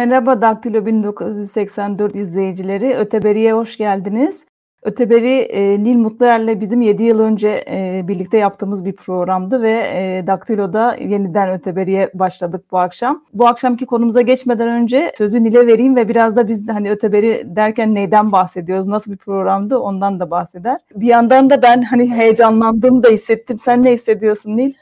Merhaba Daktilo 1984 izleyicileri. Öteberi'ye hoş geldiniz. Öteberi e, Nil Mutluyer'le bizim 7 yıl önce e, birlikte yaptığımız bir programdı ve e, Daktilo'da yeniden Öteberi'ye başladık bu akşam. Bu akşamki konumuza geçmeden önce sözü Nil'e vereyim ve biraz da biz hani Öteberi derken neyden bahsediyoruz, nasıl bir programdı ondan da bahseder. Bir yandan da ben hani heyecanlandığımı da hissettim. Sen ne hissediyorsun Nil?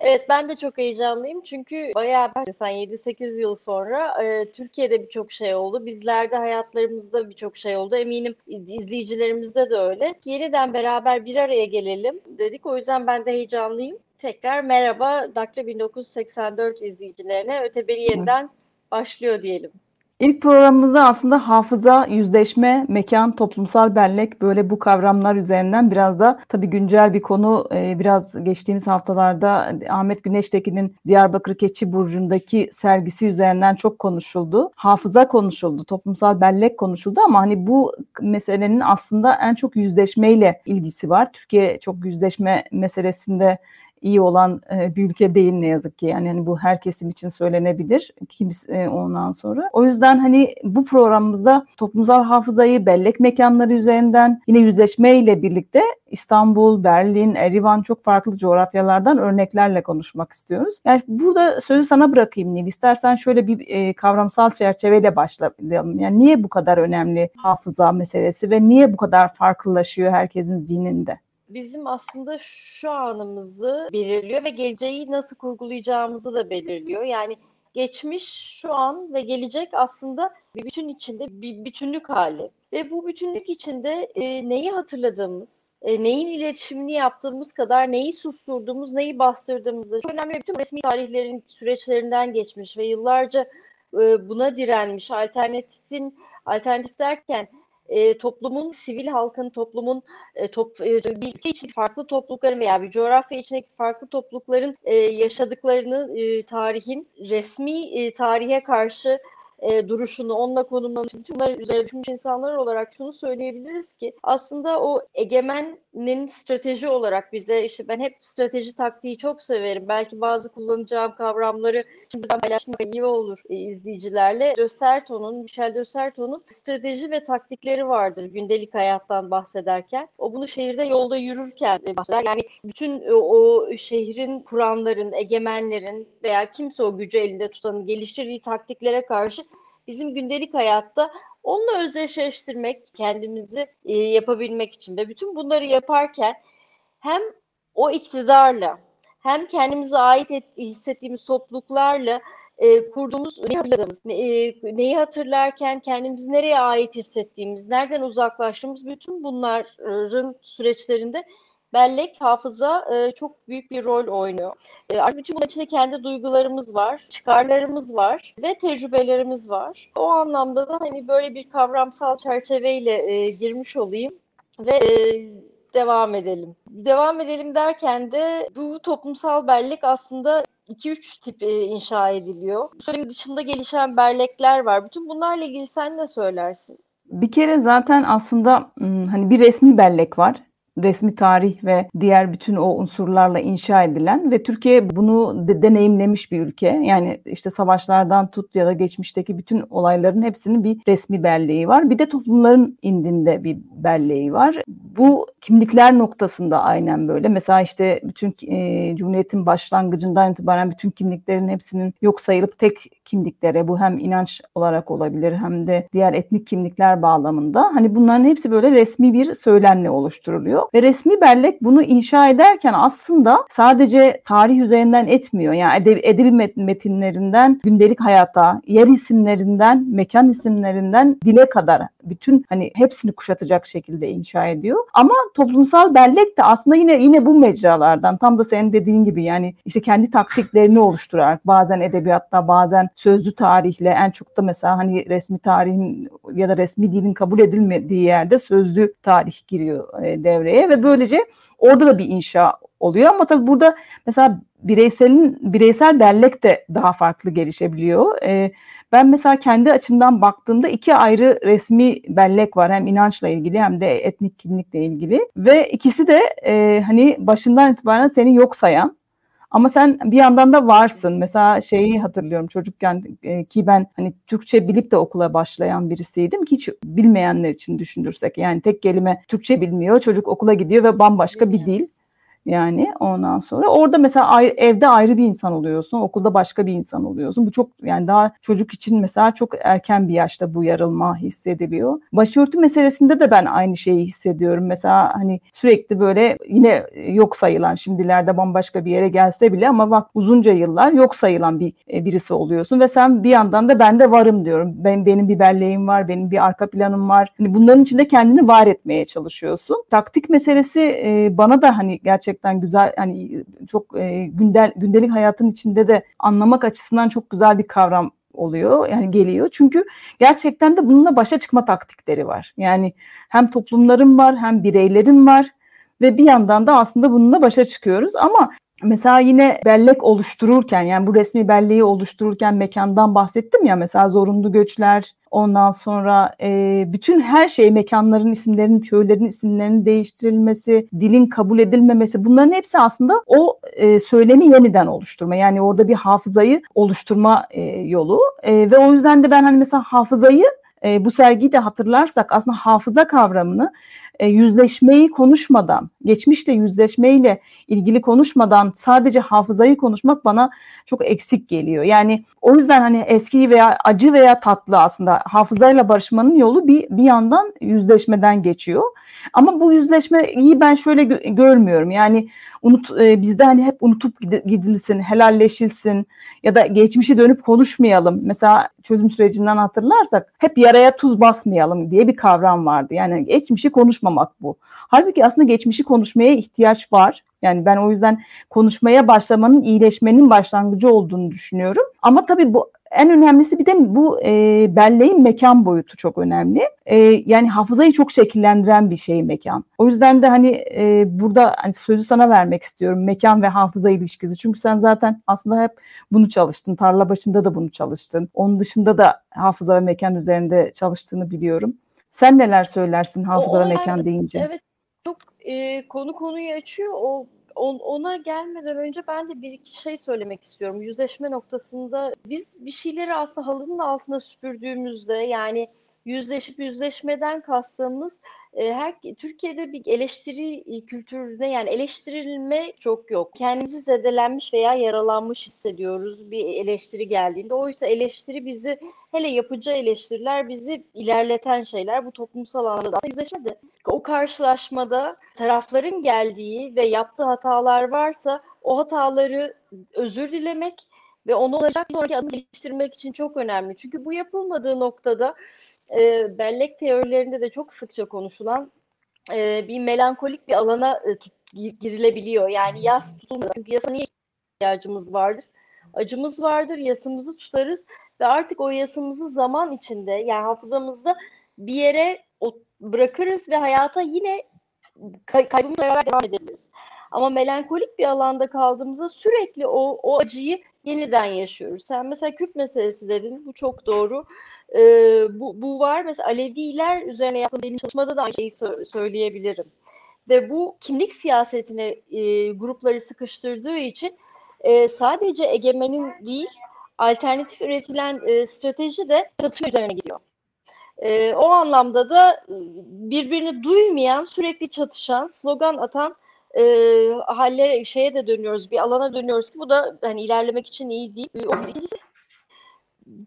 Evet ben de çok heyecanlıyım çünkü bayağı ben sen 7-8 yıl sonra e, Türkiye'de birçok şey oldu. Bizlerde hayatlarımızda birçok şey oldu. Eminim izleyicilerimizde de öyle. Yeniden beraber bir araya gelelim dedik. O yüzden ben de heyecanlıyım. Tekrar merhaba Dakla 1984 izleyicilerine. Öteberi yeniden başlıyor diyelim. İlk programımızda aslında hafıza, yüzleşme, mekan, toplumsal bellek böyle bu kavramlar üzerinden biraz da tabii güncel bir konu e, biraz geçtiğimiz haftalarda Ahmet Güneştekin'in Diyarbakır Keçi Burcu'ndaki sergisi üzerinden çok konuşuldu. Hafıza konuşuldu, toplumsal bellek konuşuldu ama hani bu meselenin aslında en çok yüzleşmeyle ilgisi var. Türkiye çok yüzleşme meselesinde iyi olan e, bir ülke değil ne yazık ki. Yani hani bu her kesim için söylenebilir kimse ondan sonra. O yüzden hani bu programımızda toplumsal hafızayı bellek mekanları üzerinden yine yüzleşme ile birlikte İstanbul, Berlin, Erivan çok farklı coğrafyalardan örneklerle konuşmak istiyoruz. Yani burada sözü sana bırakayım Nil. İstersen şöyle bir e, kavramsal çerçeveyle başlayalım. Yani niye bu kadar önemli hafıza meselesi ve niye bu kadar farklılaşıyor herkesin zihninde? Bizim aslında şu anımızı belirliyor ve geleceği nasıl kurgulayacağımızı da belirliyor. Yani geçmiş, şu an ve gelecek aslında bir bütün içinde bir bütünlük hali. Ve bu bütünlük içinde e, neyi hatırladığımız, e, neyin iletişimini yaptığımız kadar neyi susturduğumuz, neyi bastırdığımızı çok önemli bütün resmi tarihlerin süreçlerinden geçmiş ve yıllarca e, buna direnmiş, alternatifin alternatif derken e, toplumun, sivil halkın, toplumun e, top, e, bir ülke içindeki farklı toplulukların veya bir coğrafya içindeki farklı toplulukların e, yaşadıklarını e, tarihin resmi e, tarihe karşı e, duruşunu, onunla konumlanmış, bütün bunları üzerine düşünmüş insanlar olarak şunu söyleyebiliriz ki aslında o egemenin strateji olarak bize işte ben hep strateji taktiği çok severim. Belki bazı kullanacağım kavramları şimdiden paylaşmak iyi olur e, izleyicilerle. De Serton'un, Michel de Serton'un strateji ve taktikleri vardır gündelik hayattan bahsederken. O bunu şehirde yolda yürürken bahseder. Yani bütün o, o şehrin kuranların, egemenlerin veya kimse o gücü elinde tutanın geliştirdiği taktiklere karşı bizim gündelik hayatta onunla özdeşleştirmek, kendimizi e, yapabilmek için ve bütün bunları yaparken hem o iktidarla hem kendimize ait et, hissettiğimiz topluluklarla e, kurduğumuz neyi hatırladığımız, ne, e, neyi hatırlarken kendimizi nereye ait hissettiğimiz, nereden uzaklaştığımız bütün bunların süreçlerinde bellek, hafıza e, çok büyük bir rol oynuyor. E, artık bütün bunun içinde kendi duygularımız var, çıkarlarımız var ve tecrübelerimiz var. O anlamda da hani böyle bir kavramsal çerçeveyle e, girmiş olayım ve e, devam edelim. Devam edelim derken de bu toplumsal bellek aslında 2-3 tip e, inşa ediliyor. Söylemin dışında gelişen bellekler var. Bütün bunlarla ilgili sen ne söylersin? Bir kere zaten aslında hani bir resmi bellek var resmi tarih ve diğer bütün o unsurlarla inşa edilen ve Türkiye bunu de deneyimlemiş bir ülke. Yani işte savaşlardan tut ya da geçmişteki bütün olayların hepsinin bir resmi belleği var. Bir de toplumların indinde bir belleği var. Bu kimlikler noktasında aynen böyle. Mesela işte bütün e, Cumhuriyet'in başlangıcından itibaren bütün kimliklerin hepsinin yok sayılıp tek kimliklere bu hem inanç olarak olabilir hem de diğer etnik kimlikler bağlamında hani bunların hepsi böyle resmi bir söylemle oluşturuluyor ve resmi bellek bunu inşa ederken aslında sadece tarih üzerinden etmiyor. Yani edebi, edebi metinlerinden gündelik hayata, yer isimlerinden, mekan isimlerinden dile kadar bütün hani hepsini kuşatacak şekilde inşa ediyor. Ama toplumsal bellek de aslında yine yine bu mecralardan tam da senin dediğin gibi yani işte kendi taktiklerini oluşturarak bazen edebiyatta bazen sözlü tarihle en çok da mesela hani resmi tarihin ya da resmi dilin kabul edilmediği yerde sözlü tarih giriyor e, devreye ve böylece orada da bir inşa oluyor ama tabii burada mesela bireyselin bireysel bellek de daha farklı gelişebiliyor. E, ben mesela kendi açımdan baktığımda iki ayrı resmi bellek var. Hem inançla ilgili hem de etnik kimlikle ilgili. Ve ikisi de e, hani başından itibaren seni yok sayan Ama sen bir yandan da varsın. Mesela şeyi hatırlıyorum çocukken e, ki ben hani Türkçe bilip de okula başlayan birisiydim ki hiç bilmeyenler için düşünürsek. Yani tek kelime Türkçe bilmiyor. Çocuk okula gidiyor ve bambaşka bir dil. Yani ondan sonra orada mesela evde ayrı bir insan oluyorsun, okulda başka bir insan oluyorsun. Bu çok yani daha çocuk için mesela çok erken bir yaşta bu yarılma hissediliyor. Başörtü meselesinde de ben aynı şeyi hissediyorum. Mesela hani sürekli böyle yine yok sayılan şimdilerde bambaşka bir yere gelse bile ama bak uzunca yıllar yok sayılan bir e, birisi oluyorsun ve sen bir yandan da ben de varım diyorum. Ben benim bir belleğim var, benim bir arka planım var. Hani bunların içinde kendini var etmeye çalışıyorsun. Taktik meselesi e, bana da hani gerçekten gerçekten güzel hani çok e, gündel, gündelik hayatın içinde de anlamak açısından çok güzel bir kavram oluyor yani geliyor. Çünkü gerçekten de bununla başa çıkma taktikleri var. Yani hem toplumların var hem bireylerin var ve bir yandan da aslında bununla başa çıkıyoruz ama Mesela yine bellek oluştururken yani bu resmi belleği oluştururken mekandan bahsettim ya mesela zorunlu göçler ondan sonra e, bütün her şey mekanların isimlerinin köylerin isimlerinin değiştirilmesi dilin kabul edilmemesi bunların hepsi aslında o e, söylemi yeniden oluşturma yani orada bir hafızayı oluşturma e, yolu. E, ve o yüzden de ben hani mesela hafızayı e, bu sergiyi de hatırlarsak aslında hafıza kavramını e, yüzleşmeyi konuşmadan, geçmişle yüzleşmeyle ilgili konuşmadan sadece hafızayı konuşmak bana çok eksik geliyor. Yani o yüzden hani eski veya acı veya tatlı aslında hafızayla barışmanın yolu bir bir yandan yüzleşmeden geçiyor. Ama bu yüzleşmeyi ben şöyle gö- görmüyorum. Yani unut e, bizde hani hep unutup gidilsin, helalleşilsin ya da geçmişe dönüp konuşmayalım. Mesela çözüm sürecinden hatırlarsak hep yaraya tuz basmayalım diye bir kavram vardı. Yani geçmişi konuşmamak bu. Halbuki aslında geçmişi konuşmaya ihtiyaç var. Yani ben o yüzden konuşmaya başlamanın iyileşmenin başlangıcı olduğunu düşünüyorum. Ama tabii bu en önemlisi bir de bu e, belleğin mekan boyutu çok önemli. E, yani hafızayı çok şekillendiren bir şey mekan. O yüzden de hani e, burada hani sözü sana vermek istiyorum mekan ve hafıza ilişkisi. Çünkü sen zaten aslında hep bunu çalıştın. Tarla başında da bunu çalıştın. Onun dışında da hafıza ve mekan üzerinde çalıştığını biliyorum. Sen neler söylersin hafıza o, ve mekan deyince? Evet çok e, konu konuyu açıyor. O on, ona gelmeden önce ben de bir iki şey söylemek istiyorum. Yüzleşme noktasında biz bir şeyleri aslında halının altına süpürdüğümüzde yani yüzleşip yüzleşmeden kastığımız e, her Türkiye'de bir eleştiri e, kültürüne yani eleştirilme çok yok. Kendimizi zedelenmiş veya yaralanmış hissediyoruz bir eleştiri geldiğinde. Oysa eleştiri bizi hele yapıcı eleştiriler bizi ilerleten şeyler. Bu toplumsal alanda da yüzleşmedi. O karşılaşmada tarafların geldiği ve yaptığı hatalar varsa o hataları özür dilemek ve onu olacak sonraki adımı geliştirmek için çok önemli. Çünkü bu yapılmadığı noktada e, bellek teorilerinde de çok sıkça konuşulan e, bir melankolik bir alana e, tut, girilebiliyor. Yani yas tutulmuyor. Çünkü yasa niye ihtiyacımız vardır? Acımız vardır, yasımızı tutarız ve artık o yasımızı zaman içinde yani hafızamızda bir yere bırakırız ve hayata yine kay beraber devam edebiliriz. Ama melankolik bir alanda kaldığımızda sürekli o, o acıyı yeniden yaşıyoruz. Sen mesela Kürt meselesi dedin, bu çok doğru. Ee, bu, bu var. Mesela Aleviler üzerine yaptığım benim çalışmada da aynı şeyi sö- söyleyebilirim. Ve bu kimlik siyasetine e, grupları sıkıştırdığı için e, sadece egemenin değil, alternatif üretilen e, strateji de çatışma üzerine gidiyor. E, o anlamda da e, birbirini duymayan, sürekli çatışan, slogan atan e, hallere, şeye de dönüyoruz, bir alana dönüyoruz ki bu da hani ilerlemek için iyi değil. O birincisi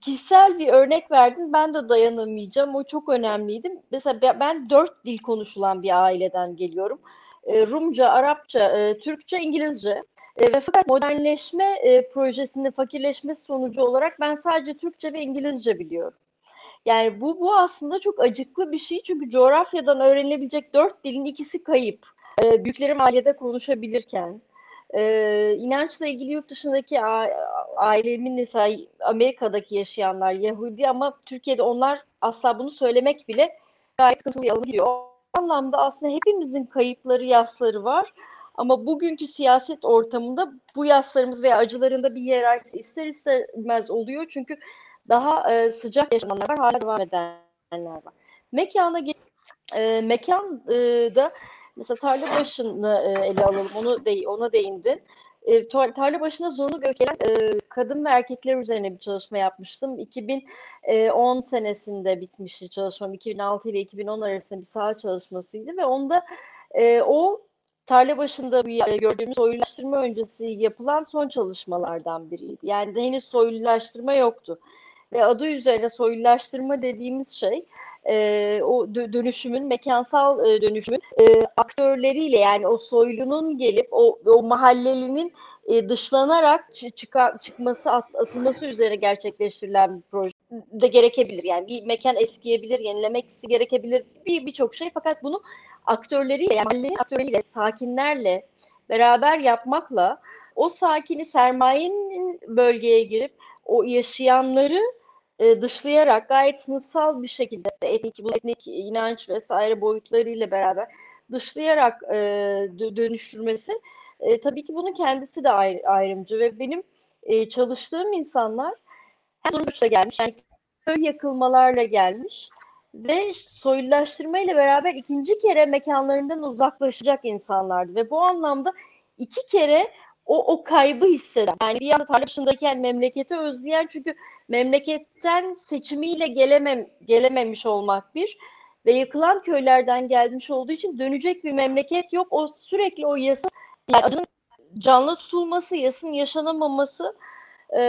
kişisel bir örnek verdin. Ben de dayanamayacağım. O çok önemliydi. Mesela ben dört dil konuşulan bir aileden geliyorum. E, Rumca, Arapça, e, Türkçe, İngilizce. Ve fakat modernleşme e, projesinin fakirleşmesi sonucu olarak ben sadece Türkçe ve İngilizce biliyorum. Yani bu bu aslında çok acıklı bir şey çünkü coğrafyadan öğrenilebilecek dört dilin ikisi kayıp. E, büyüklerim ailede konuşabilirken. E, inançla ilgili yurt dışındaki ailemin mesela Amerika'daki yaşayanlar Yahudi ama Türkiye'de onlar asla bunu söylemek bile gayet sıkıntılı alınıyor. O anlamda aslında hepimizin kayıpları, yasları var. Ama bugünkü siyaset ortamında bu yaslarımız veya acılarında bir hiyerarşisi ister istemez oluyor. Çünkü daha e, sıcak yaşananlar var, hala devam edenler var. Mekana e, mekan e, mesela tarla başını e, ele alalım. Onu de, ona değindin. e, tarla başına zorunlu göç gelen e, kadın ve erkekler üzerine bir çalışma yapmıştım. 2010 senesinde bitmişti çalışmam. 2006 ile 2010 arasında bir saha çalışmasıydı ve onda e, o tarla başında gördüğümüz soylulaştırma öncesi yapılan son çalışmalardan biriydi. Yani henüz soylulaştırma yoktu. Ve adı üzerine soylulaştırma dediğimiz şey e, o dönüşümün, mekansal e, dönüşümün e, aktörleriyle yani o soylunun gelip o, o mahallelinin e, dışlanarak çıka, çıkması, at, atılması üzerine gerçekleştirilen bir proje de gerekebilir. Yani bir mekan eskiyebilir, yenilemeksi gerekebilir bir birçok şey. Fakat bunu aktörleriyle, yani mahallenin aktörleriyle, sakinlerle beraber yapmakla o sakini sermayenin bölgeye girip o yaşayanları e, dışlayarak gayet sınıfsal bir şekilde etnik, bu etnik inanç vesaire boyutlarıyla beraber dışlayarak e, dönüştürmesi e, tabii ki bunun kendisi de ayrı, ayrımcı ve benim çalıştığım insanlar hem sonuçta gelmiş yani köy yakılmalarla gelmiş ve soylulaştırma ile beraber ikinci kere mekanlarından uzaklaşacak insanlardı ve bu anlamda iki kere o, o kaybı hisseden yani bir yanda tarla memleketi özleyen çünkü memleketten seçimiyle gelemem, gelememiş olmak bir ve yıkılan köylerden gelmiş olduğu için dönecek bir memleket yok. O sürekli o yasa yani adının canlı tutulması, yasın yaşanamaması e,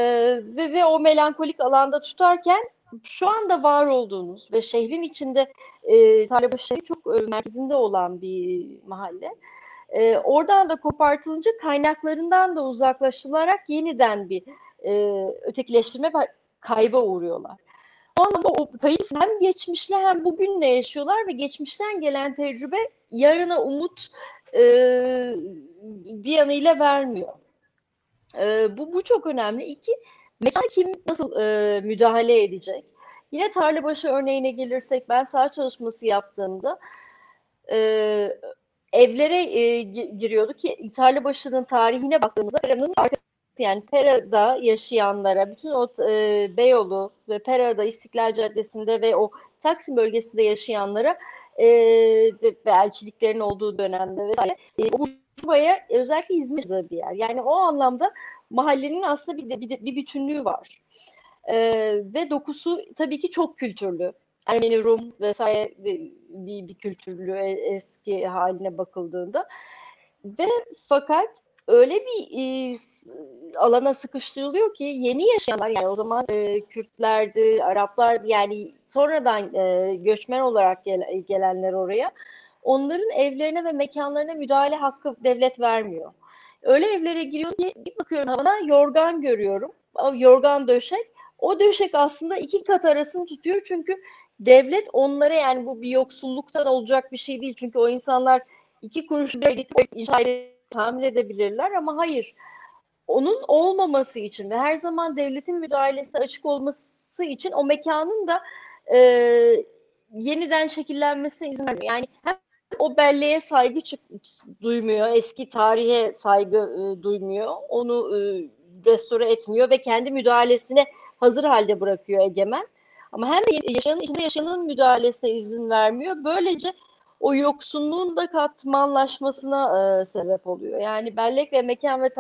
ve, ve o melankolik alanda tutarken şu anda var olduğunuz ve şehrin içinde e, Tarlabaşı çok e, merkezinde olan bir mahalle. E, oradan da kopartılınca kaynaklarından da uzaklaşılarak yeniden bir e, ötekileştirme kayba uğruyorlar. O anlamda o kayıp hem geçmişle hem bugünle yaşıyorlar ve geçmişten gelen tecrübe yarına umut e, bir yanıyla vermiyor. E, bu, bu çok önemli. İki, mekan kim nasıl e, müdahale edecek? Yine tarlabaşı örneğine gelirsek ben sağ çalışması yaptığımda e, evlere e, giriyorduk ki tarlabaşının tarihine baktığımızda Pera'nın arkası yani Pera'da yaşayanlara, bütün o e, Beyoğlu ve Pera'da İstiklal Caddesi'nde ve o Taksim bölgesinde yaşayanlara e, ve, ve elçiliklerin olduğu dönemde vesaire e, o Burjuva'ya özellikle İzmir'de bir yer. Yani o anlamda mahallenin aslında bir, bir, bir bütünlüğü var. E, ve dokusu tabii ki çok kültürlü. Ermeni, Rum vesaire bir, bir kültürlü eski haline bakıldığında ve fakat öyle bir e, alana sıkıştırılıyor ki yeni yaşayanlar yani o zaman e, Kürtlerdi, Araplar yani sonradan e, göçmen olarak gel, gelenler oraya onların evlerine ve mekanlarına müdahale hakkı devlet vermiyor. Öyle evlere giriyor ki bir bakıyorum havana yorgan görüyorum. Yorgan döşek. O döşek aslında iki kat arasını tutuyor çünkü devlet onlara yani bu bir yoksulluktan olacak bir şey değil. Çünkü o insanlar iki kuruş bir inşa tahmin edebilirler ama hayır onun olmaması için ve her zaman devletin müdahalesine açık olması için o mekanın da e, yeniden şekillenmesine izin vermiyor. Yani hem o belleğe saygı çık duymuyor, eski tarihe saygı e, duymuyor, onu e, restore etmiyor ve kendi müdahalesine hazır halde bırakıyor egemen. Ama hem de yaşayanın içinde yaşayanın müdahalesine izin vermiyor. Böylece o yoksunluğun da katmanlaşmasına e, sebep oluyor. Yani bellek ve mekan ve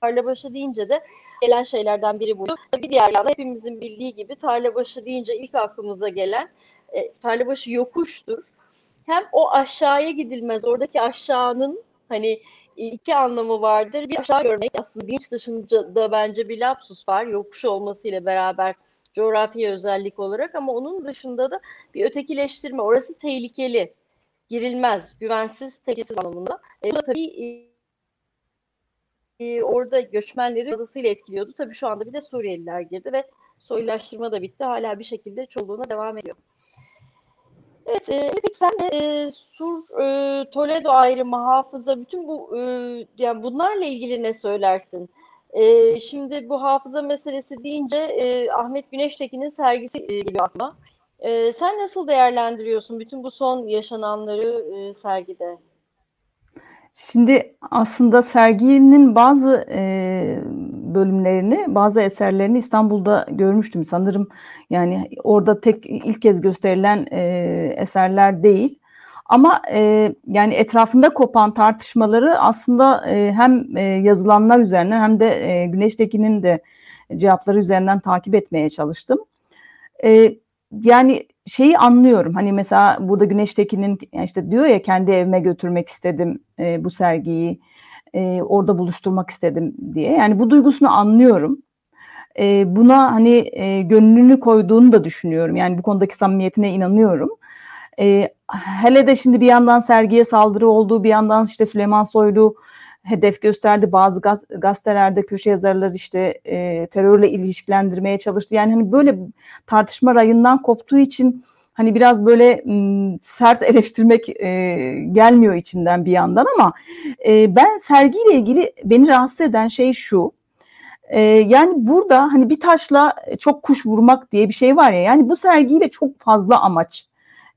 tarlabaşı deyince de gelen şeylerden biri bu. Bir diğer yanda hepimizin bildiği gibi tarlabaşı deyince ilk aklımıza gelen e, tarlabaşı yokuştur. Hem o aşağıya gidilmez, oradaki aşağının hani iki anlamı vardır. Bir aşağı görmek aslında bilinç dışında da bence bir lapsus var. Yokuş olmasıyla beraber coğrafi özellik olarak ama onun dışında da bir ötekileştirme. Orası tehlikeli, girilmez, güvensiz, tehlikesiz anlamında. E, bu da tabii e, orada göçmenleri fazlasıyla etkiliyordu. Tabii şu anda bir de Suriyeliler girdi ve soylaştırma da bitti. Hala bir şekilde çoluğuna devam ediyor. Evet, e, peki sen de e, Sur, e, Toledo ayrımı, hafıza, bütün bu e, yani bunlarla ilgili ne söylersin? E, şimdi bu hafıza meselesi deyince e, Ahmet Güneştekin'in sergisi e, geliyor aklıma. E, sen nasıl değerlendiriyorsun bütün bu son yaşananları e, sergide? Şimdi aslında serginin bazı e, bölümlerini, bazı eserlerini İstanbul'da görmüştüm sanırım. Yani orada tek ilk kez gösterilen e, eserler değil. Ama e, yani etrafında kopan tartışmaları aslında e, hem e, yazılanlar üzerinden hem de e, Güneş'tekinin de cevapları üzerinden takip etmeye çalıştım. E, yani şeyi anlıyorum. Hani mesela burada Güneş'tekinin işte diyor ya kendi evime götürmek istedim e, bu sergiyi. E, orada buluşturmak istedim diye. Yani bu duygusunu anlıyorum. E, buna hani e, gönlünü koyduğunu da düşünüyorum. Yani bu konudaki samimiyetine inanıyorum. E, hele de şimdi bir yandan sergiye saldırı olduğu bir yandan işte Süleyman Soylu hedef gösterdi. Bazı gaz, gazetelerde köşe yazarları işte e, terörle ilişkilendirmeye çalıştı. Yani hani böyle tartışma rayından koptuğu için hani biraz böyle m, sert eleştirmek e, gelmiyor içimden bir yandan ama e, ben sergiyle ilgili beni rahatsız eden şey şu. E, yani burada hani bir taşla çok kuş vurmak diye bir şey var ya. Yani bu sergiyle çok fazla amaç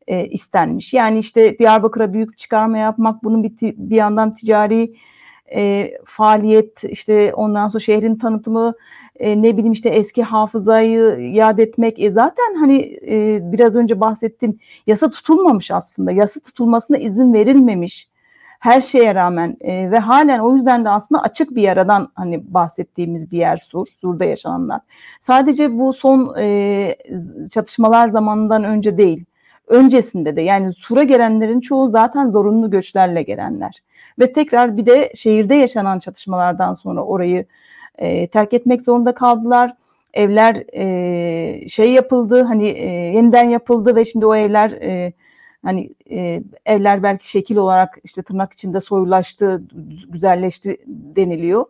e, istenmiş. Yani işte Diyarbakır'a büyük çıkarma yapmak, bunun bir, bir yandan ticari e, faaliyet, işte ondan sonra şehrin tanıtımı, e, ne bileyim işte eski hafızayı yad etmek. E zaten hani e, biraz önce bahsettiğim yasa tutulmamış aslında. Yasa tutulmasına izin verilmemiş her şeye rağmen e, ve halen o yüzden de aslında açık bir yaradan hani bahsettiğimiz bir yer Sur, Sur'da yaşananlar. Sadece bu son e, çatışmalar zamanından önce değil öncesinde de yani Sur'a gelenlerin çoğu zaten zorunlu göçlerle gelenler. Ve tekrar bir de şehirde yaşanan çatışmalardan sonra orayı e, terk etmek zorunda kaldılar. Evler e, şey yapıldı hani e, yeniden yapıldı ve şimdi o evler e, hani e, evler belki şekil olarak işte tırnak içinde soyulaştı, güzelleşti deniliyor.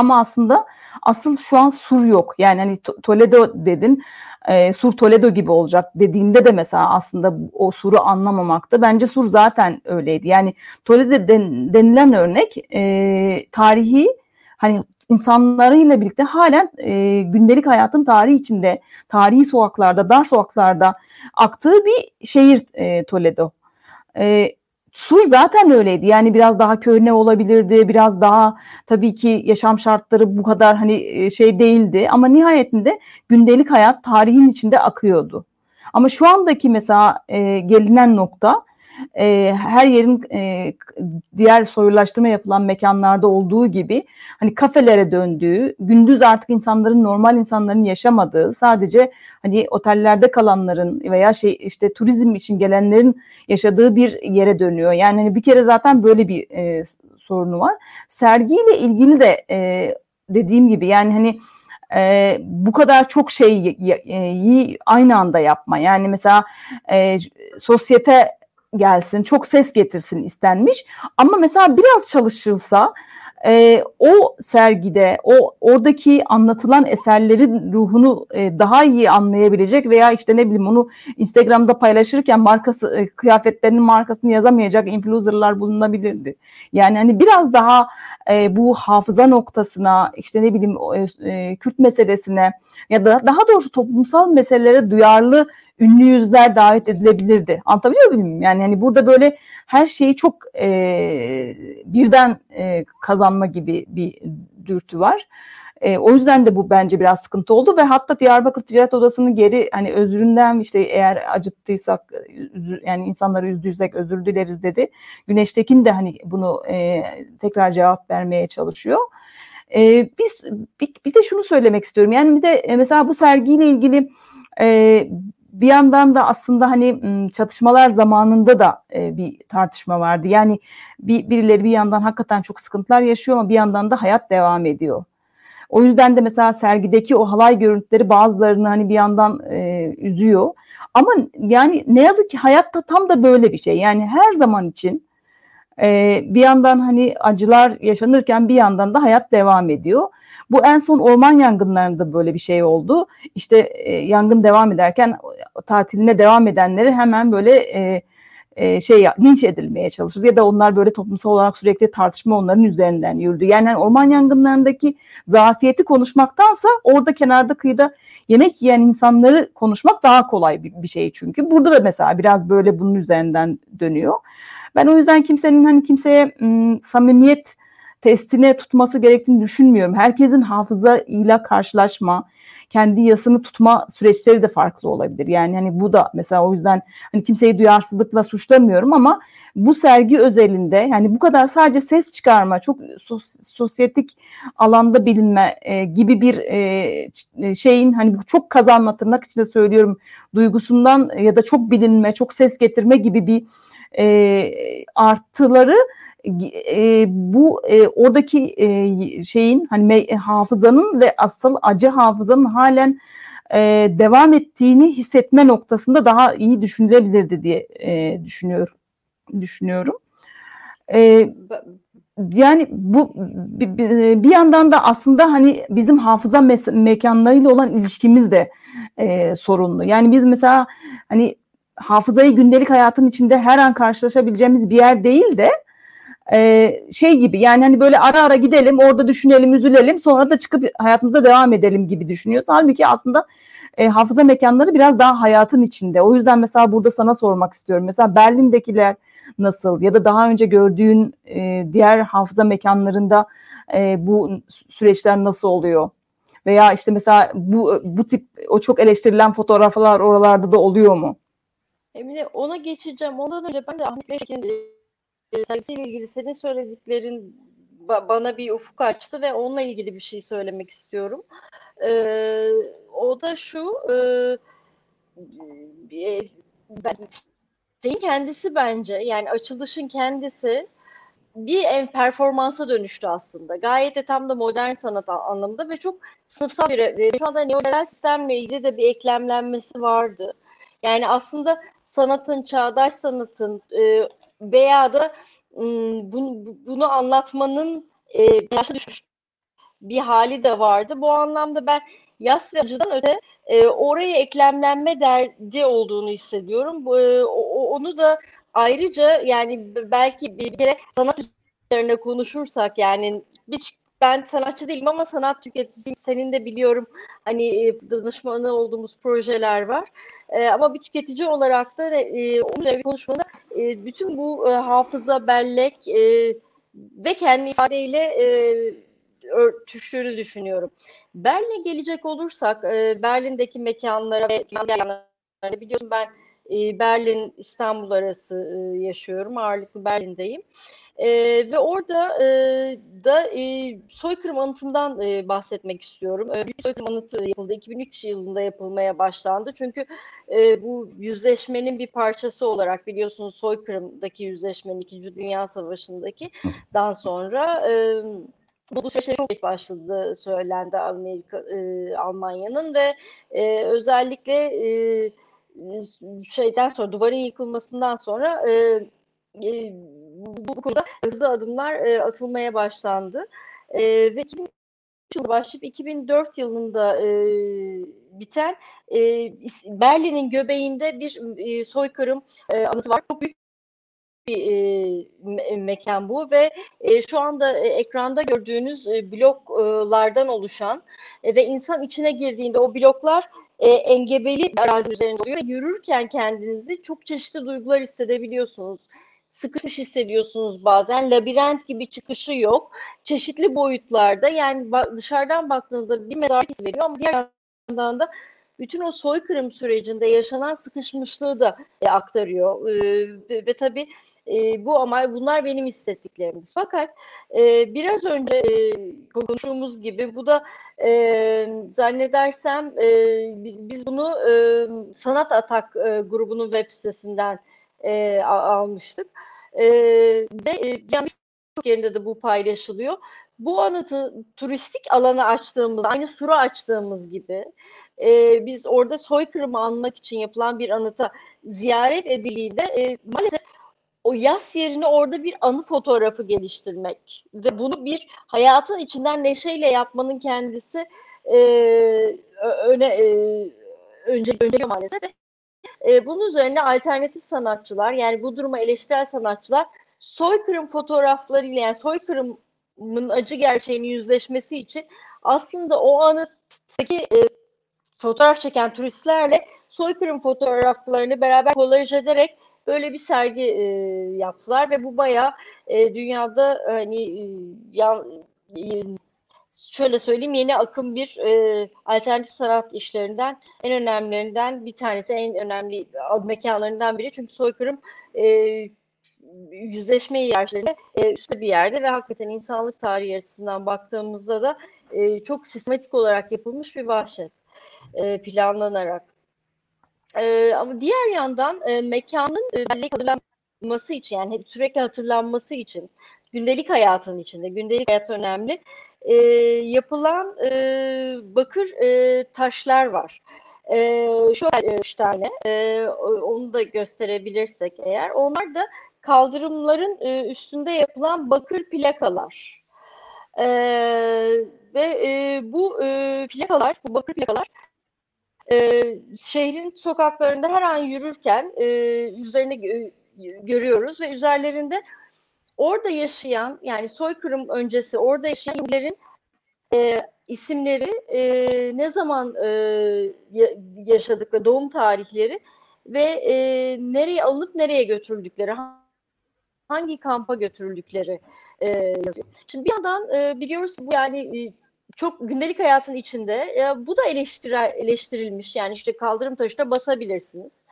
Ama aslında asıl şu an sur yok. Yani hani Toledo dedin e, Sur Toledo gibi olacak dediğinde de mesela aslında o Sur'u anlamamakta. Bence Sur zaten öyleydi. Yani Toledo den, denilen örnek e, tarihi hani insanlarıyla birlikte halen e, gündelik hayatın tarihi içinde, tarihi sokaklarda, dar sokaklarda aktığı bir şehir e, Toledo. E, Sur zaten öyleydi. Yani biraz daha köhne olabilirdi. Biraz daha tabii ki yaşam şartları bu kadar hani e, şey değildi. Ama nihayetinde gündelik hayat tarihin içinde akıyordu. Ama şu andaki mesela e, gelinen nokta e, her yerin e, diğer soyulaştırma yapılan mekanlarda olduğu gibi hani kafelere döndüğü, gündüz artık insanların normal insanların yaşamadığı, sadece hani otellerde kalanların veya şey işte turizm için gelenlerin yaşadığı bir yere dönüyor. Yani hani bir kere zaten böyle bir e, sorunu var. Sergiyle ilgili de e, dediğim gibi yani hani e, bu kadar çok şeyi aynı anda yapma. Yani mesela e, sosyete gelsin, çok ses getirsin istenmiş. Ama mesela biraz çalışılsa e, o sergide, o oradaki anlatılan eserlerin ruhunu e, daha iyi anlayabilecek veya işte ne bileyim onu Instagram'da paylaşırken markası e, kıyafetlerinin markasını yazamayacak influencerlar bulunabilirdi. Yani hani biraz daha e, bu hafıza noktasına, işte ne bileyim e, e, Kürt meselesine ya da daha doğrusu toplumsal meselelere duyarlı ünlü yüzler davet edilebilirdi. Anlatabiliyor muyum? Yani hani burada böyle her şeyi çok e, birden e, kazanma gibi bir dürtü var. E, o yüzden de bu bence biraz sıkıntı oldu ve hatta Diyarbakır Ticaret Odası'nın geri hani özründen işte eğer acıttıysak yani insanları üzdüysek özür dileriz dedi. Güneştekin de hani bunu e, tekrar cevap vermeye çalışıyor. E, biz bir, bir de şunu söylemek istiyorum. Yani bir de e, mesela bu sergiyle ilgili e, bir yandan da aslında hani çatışmalar zamanında da bir tartışma vardı. Yani bir, birileri bir yandan hakikaten çok sıkıntılar yaşıyor ama bir yandan da hayat devam ediyor. O yüzden de mesela sergideki o halay görüntüleri bazılarını hani bir yandan e, üzüyor. Ama yani ne yazık ki hayatta tam da böyle bir şey. Yani her zaman için e, bir yandan hani acılar yaşanırken bir yandan da hayat devam ediyor. Bu en son orman yangınlarında böyle bir şey oldu. İşte e, yangın devam ederken tatiline devam edenleri hemen böyle e, e, şey linç edilmeye çalışıldı ya da onlar böyle toplumsal olarak sürekli tartışma onların üzerinden yürüdü. Yani hani orman yangınlarındaki zafiyeti konuşmaktansa orada kenarda kıyıda yemek yiyen insanları konuşmak daha kolay bir, bir şey çünkü. Burada da mesela biraz böyle bunun üzerinden dönüyor. Ben o yüzden kimsenin hani kimseye samimiyet testine tutması gerektiğini düşünmüyorum. Herkesin hafıza ile karşılaşma, kendi yasını tutma süreçleri de farklı olabilir. Yani hani bu da mesela o yüzden hani kimseyi duyarsızlıkla suçlamıyorum ama bu sergi özelinde yani bu kadar sadece ses çıkarma, çok sos- sosyetik alanda bilinme e, gibi bir e, şeyin hani çok kazanma tırnak içinde söylüyorum duygusundan ya da çok bilinme, çok ses getirme gibi bir e, artıları e, bu e, oradaki e, şeyin hani me, hafızanın ve asıl acı hafızanın halen e, devam ettiğini hissetme noktasında daha iyi düşünülebilirdi diye e, düşünüyorum düşünüyorum. E, yani bu bir, bir yandan da aslında hani bizim hafıza mes- mekanlarıyla olan ilişkimiz de e, sorunlu. Yani biz mesela hani hafızayı gündelik hayatın içinde her an karşılaşabileceğimiz bir yer değil de e, şey gibi yani hani böyle ara ara gidelim orada düşünelim üzülelim sonra da çıkıp hayatımıza devam edelim gibi düşünüyoruz. Halbuki aslında e, hafıza mekanları biraz daha hayatın içinde. O yüzden mesela burada sana sormak istiyorum. Mesela Berlin'dekiler nasıl ya da daha önce gördüğün e, diğer hafıza mekanlarında e, bu süreçler nasıl oluyor? Veya işte mesela bu bu tip o çok eleştirilen fotoğraflar oralarda da oluyor mu? Emine ona geçeceğim. Ondan önce ben de Ahmet Beşik'in e, sergisiyle ilgili senin söylediklerin bana bir ufuk açtı ve onunla ilgili bir şey söylemek istiyorum. Ee, o da şu e, e, şeyin kendisi bence yani açılışın kendisi bir performansa dönüştü aslında. Gayet de tam da modern sanat anlamında ve çok sınıfsal bir şu anda neoliberal sistemle ilgili de bir eklemlenmesi vardı. Yani aslında sanatın, çağdaş sanatın e, veya da bunu, bunu anlatmanın e, bir hali de vardı. Bu anlamda ben yas ve acıdan öte e, oraya eklemlenme derdi olduğunu hissediyorum. Bu, e, onu da ayrıca yani belki bir kere sanat üzerine konuşursak yani bir ben sanatçı değilim ama sanat tüketicisiyim. Senin de biliyorum hani e, danışmanı olduğumuz projeler var. E, ama bir tüketici olarak da e, onunla konuşmada e, bütün bu e, hafıza, bellek e, ve kendi ifadeyle e, örtüştüğünü düşünüyorum. Berlin'e gelecek olursak e, Berlin'deki mekanlara ve mekanlara biliyorsun ben e, Berlin İstanbul arası e, yaşıyorum. Ağırlıklı Berlin'deyim. E, ve orada e, da e, soykırım anıtından e, bahsetmek istiyorum. E, bir soykırım anıtı yapıldı. 2003 yılında yapılmaya başlandı. Çünkü e, bu yüzleşmenin bir parçası olarak biliyorsunuz soykırımdaki yüzleşmenin 2. Dünya Savaşı'ndaki dan sonra e, bu süreçte çok geç başladı söylendi Amerika e, Almanya'nın ve e, özellikle e, şeyden sonra duvarın yıkılmasından sonra e, e, bu, konuda hızlı adımlar e, atılmaya başlandı. E, ve 2003 yılında başlayıp 2004 yılında e, biten e, Berlin'in göbeğinde bir e, soykırım e, anıtı var. Çok büyük bir e, mekan bu ve e, şu anda e, ekranda gördüğünüz e, bloklardan oluşan e, ve insan içine girdiğinde o bloklar e, engebeli arazi üzerinde oluyor. Yürürken kendinizi çok çeşitli duygular hissedebiliyorsunuz. Sıkışmış hissediyorsunuz bazen. Labirent gibi çıkışı yok. Çeşitli boyutlarda yani dışarıdan baktığınızda bir mezarlık hissi veriyor ama diğer yandan da bütün o soykırım sürecinde yaşanan sıkışmışlığı da e, aktarıyor. E, ve, ve tabii e, bu ama bunlar benim hissettiklerimdi. Fakat e, biraz önce e, konuştuğumuz gibi bu da e, zannedersem e, biz biz bunu e, Sanat Atak e, grubunun web sitesinden e, almıştık. E, ve e, yani çok yerinde de bu paylaşılıyor. Bu anıtı turistik alanı açtığımız, aynı sura açtığımız gibi e, biz orada soykırımı anmak için yapılan bir anıta ziyaret edildiğinde e, maalesef o yas yerine orada bir anı fotoğrafı geliştirmek ve bunu bir hayatın içinden neşeyle yapmanın kendisi e, öne e, önce önce maalesef. E, bunun üzerine alternatif sanatçılar yani bu duruma eleştirel sanatçılar soykırım fotoğraflarıyla yani soykırımın acı gerçeğini yüzleşmesi için aslında o anıttaki e, fotoğraf çeken turistlerle soykırım fotoğraflarını beraber kolaj ederek böyle bir sergi e, yaptılar ve bu bayağı e, dünyada hani e, ya, e, şöyle söyleyeyim yeni akım bir e, alternatif sanat işlerinden en önemlilerinden bir tanesi en önemli mekanlarından biri çünkü soykırım e, yüzleşme yerlerinde e, üstte bir yerde ve hakikaten insanlık tarihi açısından baktığımızda da e, çok sistematik olarak yapılmış bir vahşet e, planlanarak. E, ama diğer yandan e, mekanın e, hazırlanması için yani sürekli hatırlanması için gündelik hayatın içinde, gündelik hayat önemli e, yapılan e, bakır e, taşlar var. E, şöyle üç tane, e, onu da gösterebilirsek eğer. Onlar da kaldırımların e, üstünde yapılan bakır plakalar. E, ve e, bu e, plakalar, bu bakır plakalar e, şehrin sokaklarında her an yürürken e, üzerine gö görüyoruz ve üzerlerinde orada yaşayan yani soykırım öncesi orada yaşayan Yahudilerin e, isimleri e, ne zaman e, yaşadıkları doğum tarihleri ve e, nereye alınıp nereye götürüldükleri hangi kampa götürüldükleri e, yazıyor. Şimdi bir yandan e, biliyoruz bu yani e, çok gündelik hayatın içinde e, bu da eleştiri, eleştirilmiş yani işte kaldırım taşına basabilirsiniz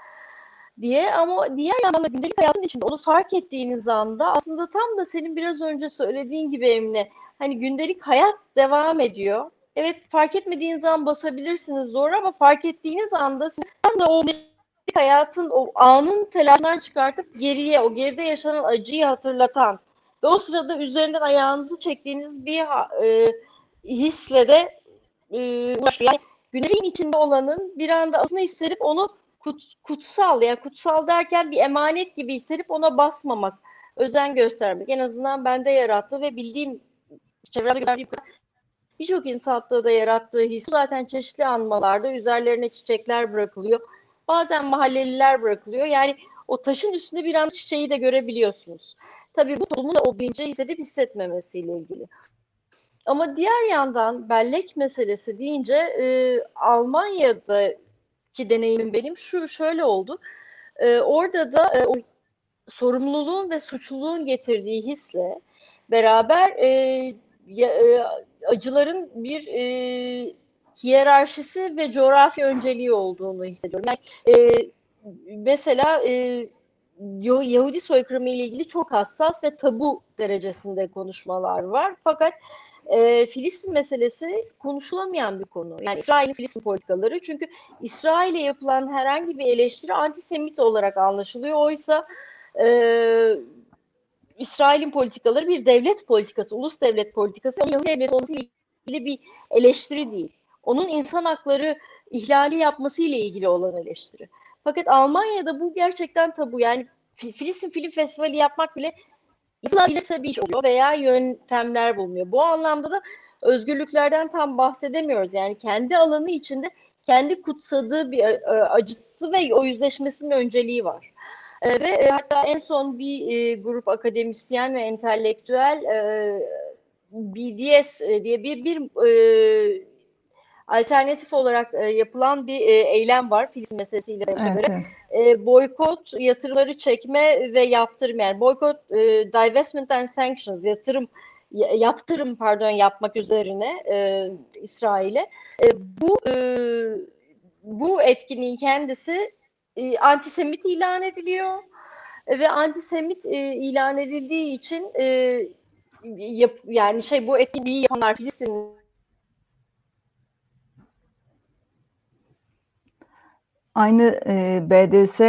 diye ama diğer yandan da gündelik hayatın içinde onu fark ettiğiniz anda aslında tam da senin biraz önce söylediğin gibi Emine hani gündelik hayat devam ediyor. Evet fark etmediğiniz zaman basabilirsiniz doğru ama fark ettiğiniz anda siz tam da o hayatın o anın telaşından çıkartıp geriye o geride yaşanan acıyı hatırlatan ve o sırada üzerinden ayağınızı çektiğiniz bir e, hisle de e, yani gündelik içinde olanın bir anda aslında hissedip onu kut, kutsal yani kutsal derken bir emanet gibi hissedip ona basmamak, özen göstermek. En azından bende yarattı ve bildiğim çevremde gösterdiğim birçok insanda da yarattığı his zaten çeşitli anmalarda üzerlerine çiçekler bırakılıyor. Bazen mahalleliler bırakılıyor. Yani o taşın üstünde bir an çiçeği de görebiliyorsunuz. Tabii bu toplumun da o bilinci hissedip hissetmemesiyle ilgili. Ama diğer yandan bellek meselesi deyince e, Almanya'da ki deneyimim benim şu şöyle oldu. E, orada da e, o sorumluluğun ve suçluluğun getirdiği hisle beraber e, ya, e, acıların bir e, hiyerarşisi ve coğrafya önceliği olduğunu hissediyorum. Yani e, mesela e, Yahudi soykırımı ile ilgili çok hassas ve tabu derecesinde konuşmalar var. Fakat e, Filistin meselesi konuşulamayan bir konu. Yani İsrail'in Filistin politikaları. Çünkü İsrail'e yapılan herhangi bir eleştiri antisemit olarak anlaşılıyor. Oysa e, İsrail'in politikaları bir devlet politikası, ulus devlet politikası. Onun devlet ile ilgili bir eleştiri değil. Onun insan hakları ihlali yapması ile ilgili olan eleştiri. Fakat Almanya'da bu gerçekten tabu. Yani Filistin Film Festivali yapmak bile yapılabilirse bir iş oluyor veya yöntemler bulunuyor. Bu anlamda da özgürlüklerden tam bahsedemiyoruz. Yani kendi alanı içinde kendi kutsadığı bir e, acısı ve o yüzleşmesinin önceliği var. E, ve e, hatta en son bir e, grup akademisyen ve entelektüel e, BDS e, diye bir bir e, alternatif olarak e, yapılan bir e, eylem var Filistin meselesiyle evet, evet. E, boykot, yatırımları çekme ve yaptırım yani boykot, e, divestment and sanctions, yatırım yaptırım pardon yapmak üzerine e, İsrail'e. E, bu e, bu etkinliğin kendisi e, antisemit ilan ediliyor ve antisemit e, ilan edildiği için e, yap, yani şey bu etkinliği yapanlar Filistin Aynı e, BDS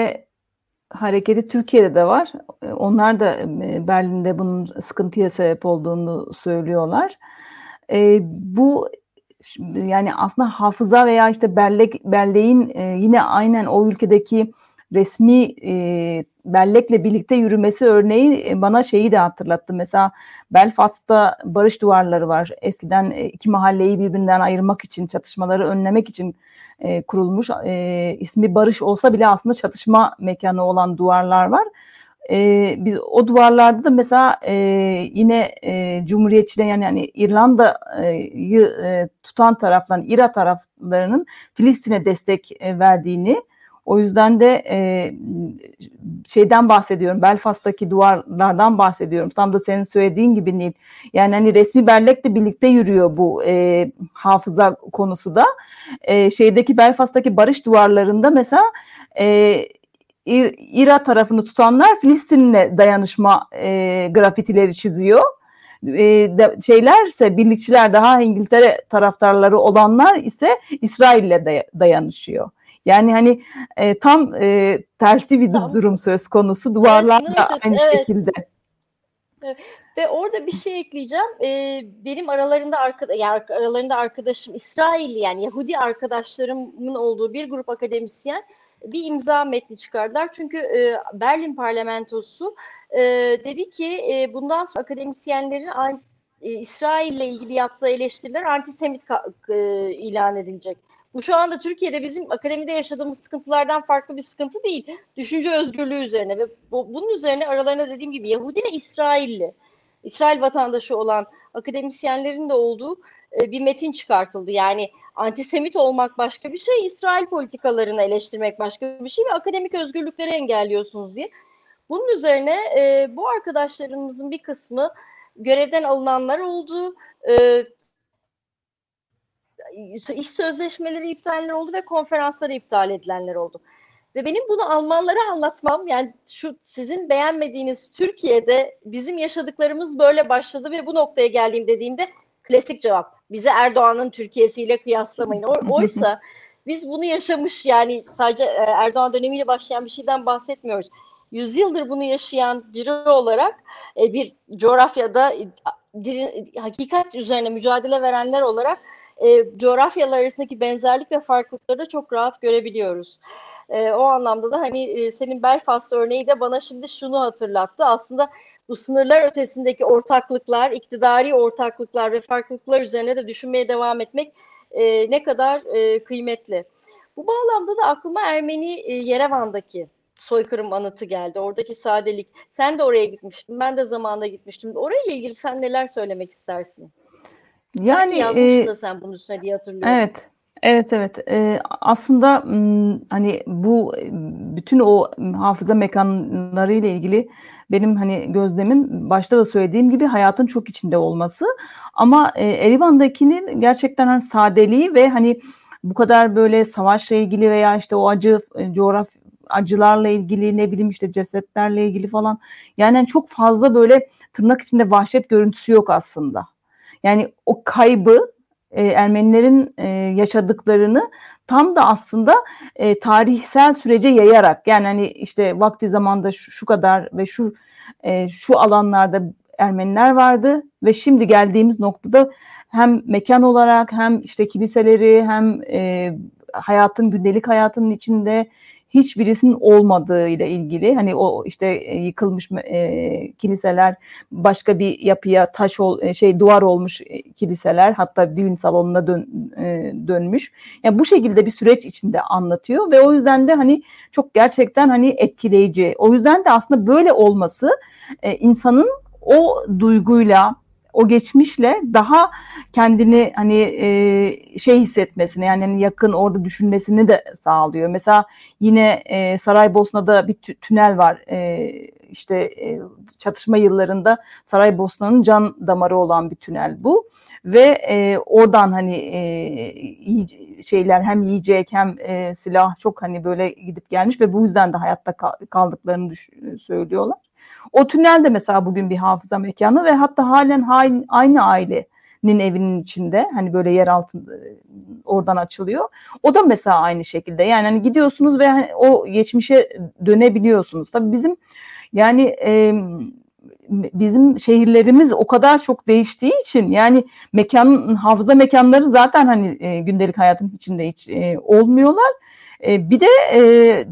hareketi Türkiye'de de var. E, onlar da e, Berlin'de bunun sıkıntıya sebep olduğunu söylüyorlar. E, bu yani aslında hafıza veya işte bellek belleğin e, yine aynen o ülkedeki resmi e, bellekle birlikte yürümesi örneği e, bana şeyi de hatırlattı. Mesela Belfast'ta barış duvarları var. Eskiden e, iki mahalleyi birbirinden ayırmak için, çatışmaları önlemek için e, kurulmuş. E, ismi barış olsa bile aslında çatışma mekanı olan duvarlar var. E, biz o duvarlarda da mesela e, yine e, Cumhuriyetçiler yani, yani İrlanda'yı e, tutan tarafların, İRA taraflarının Filistin'e destek e, verdiğini O yüzden de e, şeyden bahsediyorum. Belfast'taki duvarlardan bahsediyorum. Tam da senin söylediğin gibi Nil. Yani hani resmi bellekle birlikte yürüyor bu e, hafıza konusu da. E, şeydeki Belfast'taki barış duvarlarında mesela e, İra tarafını tutanlar Filistin'le dayanışma e, grafitileri çiziyor. E, de, şeylerse birlikçiler daha İngiltere taraftarları olanlar ise İsrail'le day- dayanışıyor. Yani hani e, tam e, tersi bir tam. durum söz konusu. Duvarlar da aynı evet. şekilde. Evet. Ve orada bir şey ekleyeceğim. Ee, benim aralarında arka, yani aralarında arkadaşım İsrailli yani Yahudi arkadaşlarımın olduğu bir grup akademisyen bir imza metni çıkardılar. Çünkü e, Berlin parlamentosu e, dedi ki e, bundan sonra akademisyenlerin e, İsrail ile ilgili yaptığı eleştiriler antisemit e, ilan edilecek. Bu şu anda Türkiye'de bizim akademide yaşadığımız sıkıntılardan farklı bir sıkıntı değil. Düşünce özgürlüğü üzerine ve bu, bunun üzerine aralarında dediğim gibi Yahudi ve İsrailli, İsrail vatandaşı olan akademisyenlerin de olduğu e, bir metin çıkartıldı. Yani antisemit olmak başka bir şey, İsrail politikalarını eleştirmek başka bir şey ve akademik özgürlükleri engelliyorsunuz diye. Bunun üzerine e, bu arkadaşlarımızın bir kısmı görevden alınanlar oldu, e, iş sözleşmeleri iptaller oldu ve konferansları iptal edilenler oldu. Ve benim bunu Almanlara anlatmam yani şu sizin beğenmediğiniz Türkiye'de bizim yaşadıklarımız böyle başladı ve bu noktaya geldiğim dediğimde klasik cevap. Bizi Erdoğan'ın Türkiye'siyle kıyaslamayın. oysa biz bunu yaşamış yani sadece e, Erdoğan dönemiyle başlayan bir şeyden bahsetmiyoruz. Yüzyıldır bunu yaşayan biri olarak e, bir coğrafyada hakikat üzerine mücadele verenler olarak e, coğrafyalar arasındaki benzerlik ve farklılıkları da çok rahat görebiliyoruz. E, o anlamda da hani e, senin Belfast örneği de bana şimdi şunu hatırlattı. Aslında bu sınırlar ötesindeki ortaklıklar, iktidari ortaklıklar ve farklılıklar üzerine de düşünmeye devam etmek e, ne kadar e, kıymetli. Bu bağlamda da aklıma Ermeni e, Yerevan'daki soykırım anıtı geldi. Oradaki sadelik. Sen de oraya gitmiştin. Ben de zamanında gitmiştim. Orayla ilgili sen neler söylemek istersin? Yani yazmışsın e, da sen bunun üstüne diye hatırlıyorum. Evet. Evet evet ee, aslında hani bu bütün o hafıza mekanları ile ilgili benim hani gözlemim başta da söylediğim gibi hayatın çok içinde olması ama e, Erivan'dakinin gerçekten hani sadeliği ve hani bu kadar böyle savaşla ilgili veya işte o acı e, coğraf acılarla ilgili ne bileyim işte cesetlerle ilgili falan yani çok fazla böyle tırnak içinde vahşet görüntüsü yok aslında. Yani o kaybı e, Ermenilerin e, yaşadıklarını tam da aslında e, tarihsel sürece yayarak yani hani işte vakti zamanda şu, şu kadar ve şu e, şu alanlarda Ermeniler vardı ve şimdi geldiğimiz noktada hem mekan olarak hem işte kiliseleri hem e, hayatın gündelik hayatının içinde hiçbirisinin olmadığı ile ilgili hani o işte e, yıkılmış e, kiliseler başka bir yapıya taş ol, e, şey duvar olmuş e, kiliseler hatta düğün salonuna dön, e, dönmüş. Yani bu şekilde bir süreç içinde anlatıyor ve o yüzden de hani çok gerçekten hani etkileyici. O yüzden de aslında böyle olması e, insanın o duyguyla o geçmişle daha kendini hani e, şey hissetmesini yani hani yakın orada düşünmesini de sağlıyor. Mesela yine e, Saraybosna'da bir tünel var. E, işte e, çatışma yıllarında Saraybosna'nın can damarı olan bir tünel bu ve e, oradan hani e, şeyler hem yiyecek hem e, silah çok hani böyle gidip gelmiş ve bu yüzden de hayatta kaldıklarını söylüyorlar. O tünel de mesela bugün bir hafıza mekanı ve hatta halen aynı ailenin evinin içinde hani böyle yer altında oradan açılıyor. O da mesela aynı şekilde yani hani gidiyorsunuz ve hani o geçmişe dönebiliyorsunuz. Tabii bizim yani e, bizim şehirlerimiz o kadar çok değiştiği için yani mekan hafıza mekanları zaten hani e, gündelik hayatın içinde hiç e, olmuyorlar. E, bir de e,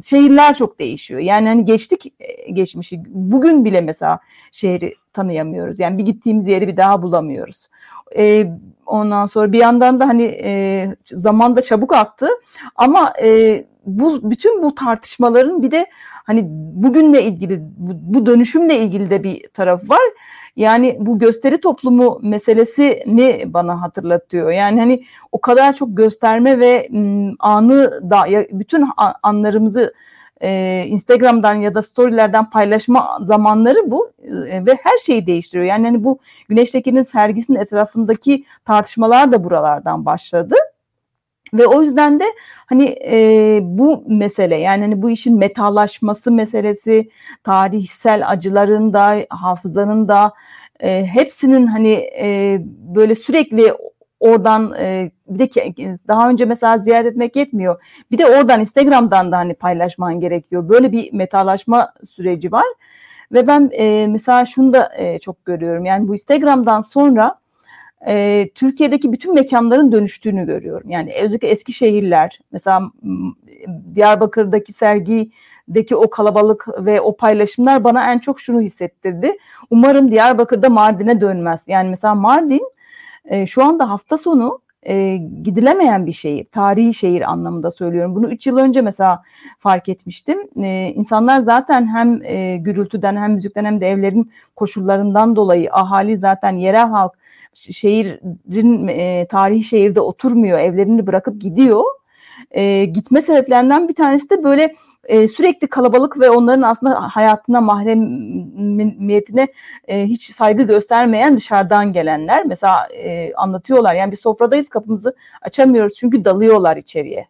şehirler çok değişiyor. Yani hani geçtik e, geçmişi. Bugün bile mesela şehri tanıyamıyoruz. Yani bir gittiğimiz yeri bir daha bulamıyoruz. E, ondan sonra bir yandan da hani e, zaman da çabuk aktı. Ama e, bu bütün bu tartışmaların bir de hani bugünle ilgili bu, bu dönüşümle ilgili de bir taraf var. Yani bu gösteri toplumu meselesini bana hatırlatıyor. Yani hani o kadar çok gösterme ve anı da bütün anlarımızı e, Instagram'dan ya da storylerden paylaşma zamanları bu e, ve her şeyi değiştiriyor. Yani hani bu Güneştekin'in sergisinin etrafındaki tartışmalar da buralardan başladı. Ve o yüzden de hani e, bu mesele yani hani bu işin metalaşması meselesi, tarihsel acıların da, hafızanın da e, hepsinin hani e, böyle sürekli oradan e, bir de daha önce mesela ziyaret etmek yetmiyor. Bir de oradan Instagram'dan da hani paylaşman gerekiyor. Böyle bir metalaşma süreci var. Ve ben e, mesela şunu da e, çok görüyorum. Yani bu Instagram'dan sonra e, Türkiye'deki bütün mekanların dönüştüğünü görüyorum. Yani özellikle eski şehirler, mesela Diyarbakır'daki sergideki o kalabalık ve o paylaşımlar bana en çok şunu hissettirdi. Umarım Diyarbakır'da Mardin'e dönmez. Yani mesela Mardin e, şu anda hafta sonu e, gidilemeyen bir şehir, tarihi şehir anlamında söylüyorum. Bunu 3 yıl önce mesela fark etmiştim. E, insanlar zaten hem e, gürültüden hem müzikten hem de evlerin koşullarından dolayı ahali zaten yerel halk şehrin e, tarihi şehirde oturmuyor, evlerini bırakıp gidiyor. E, gitme sebeplerinden bir tanesi de böyle e, sürekli kalabalık ve onların aslında hayatına mahremiyetine e, hiç saygı göstermeyen dışarıdan gelenler mesela e, anlatıyorlar yani bir sofradayız kapımızı açamıyoruz çünkü dalıyorlar içeriye.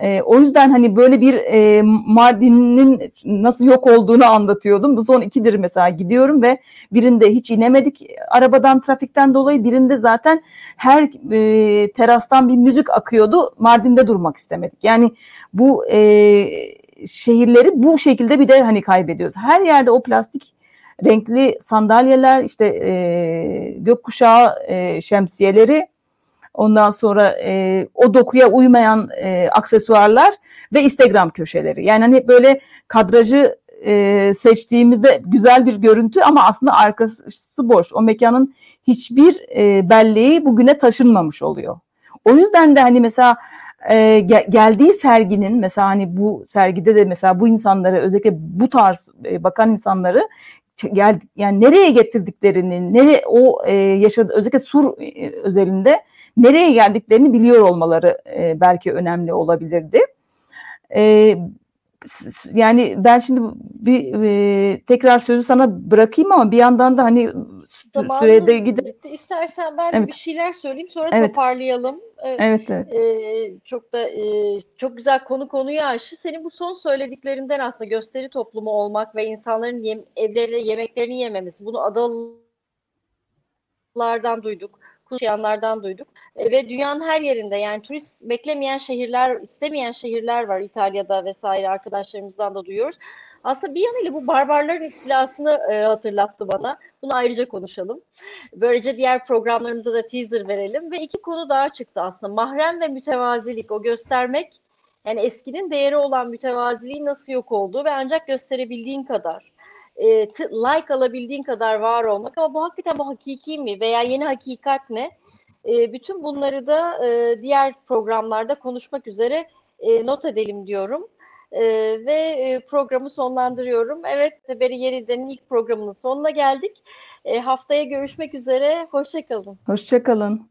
E, o yüzden hani böyle bir e, Mardin'in nasıl yok olduğunu anlatıyordum. Bu son ikidir mesela gidiyorum ve birinde hiç inemedik arabadan trafikten dolayı birinde zaten her e, terastan bir müzik akıyordu. Mardin'de durmak istemedik. Yani bu e, şehirleri bu şekilde bir de hani kaybediyoruz. Her yerde o plastik renkli sandalyeler işte e, gökkuşağı e, şemsiyeleri Ondan sonra e, o dokuya uymayan e, aksesuarlar ve Instagram köşeleri. Yani hani böyle kadrajı e, seçtiğimizde güzel bir görüntü ama aslında arkası boş. O mekanın hiçbir e, belleği bugüne taşınmamış oluyor. O yüzden de hani mesela e, geldiği serginin mesela hani bu sergide de mesela bu insanları özellikle bu tarz e, bakan insanları gel yani nereye getirdiklerini, nereye o e, yaşadı özellikle Sur e, özelinde nereye geldiklerini biliyor olmaları e, belki önemli olabilirdi. E, yani ben şimdi bir e, tekrar sözü sana bırakayım ama bir yandan da hani Zamanımız sürede gidip istersen ben de evet. bir şeyler söyleyeyim sonra evet. toparlayalım. Evet, evet. Ee, çok da e, çok güzel konu konuyu aşı. Senin bu son söylediklerinden aslında gösteri toplumu olmak ve insanların yem, evlerinde yemeklerini yememesi. Bunu adalardan duyduk yaşayanlardan duyduk. E, ve dünyanın her yerinde yani turist beklemeyen şehirler, istemeyen şehirler var İtalya'da vesaire arkadaşlarımızdan da duyuyoruz. Aslında bir yanıyla bu barbarların istilasını e, hatırlattı bana. Bunu ayrıca konuşalım. Böylece diğer programlarımıza da teaser verelim. Ve iki konu daha çıktı aslında. Mahrem ve mütevazilik. O göstermek yani eskinin değeri olan mütevaziliği nasıl yok olduğu ve ancak gösterebildiğin kadar e, like alabildiğin kadar var olmak ama bu hakikaten bu hakiki mi veya yeni hakikat ne? E, bütün bunları da e, diğer programlarda konuşmak üzere e, not edelim diyorum. E, ve e, programı sonlandırıyorum. Evet, Beri Yeniden ilk programının sonuna geldik. E, haftaya görüşmek üzere. Hoşçakalın. Hoşçakalın.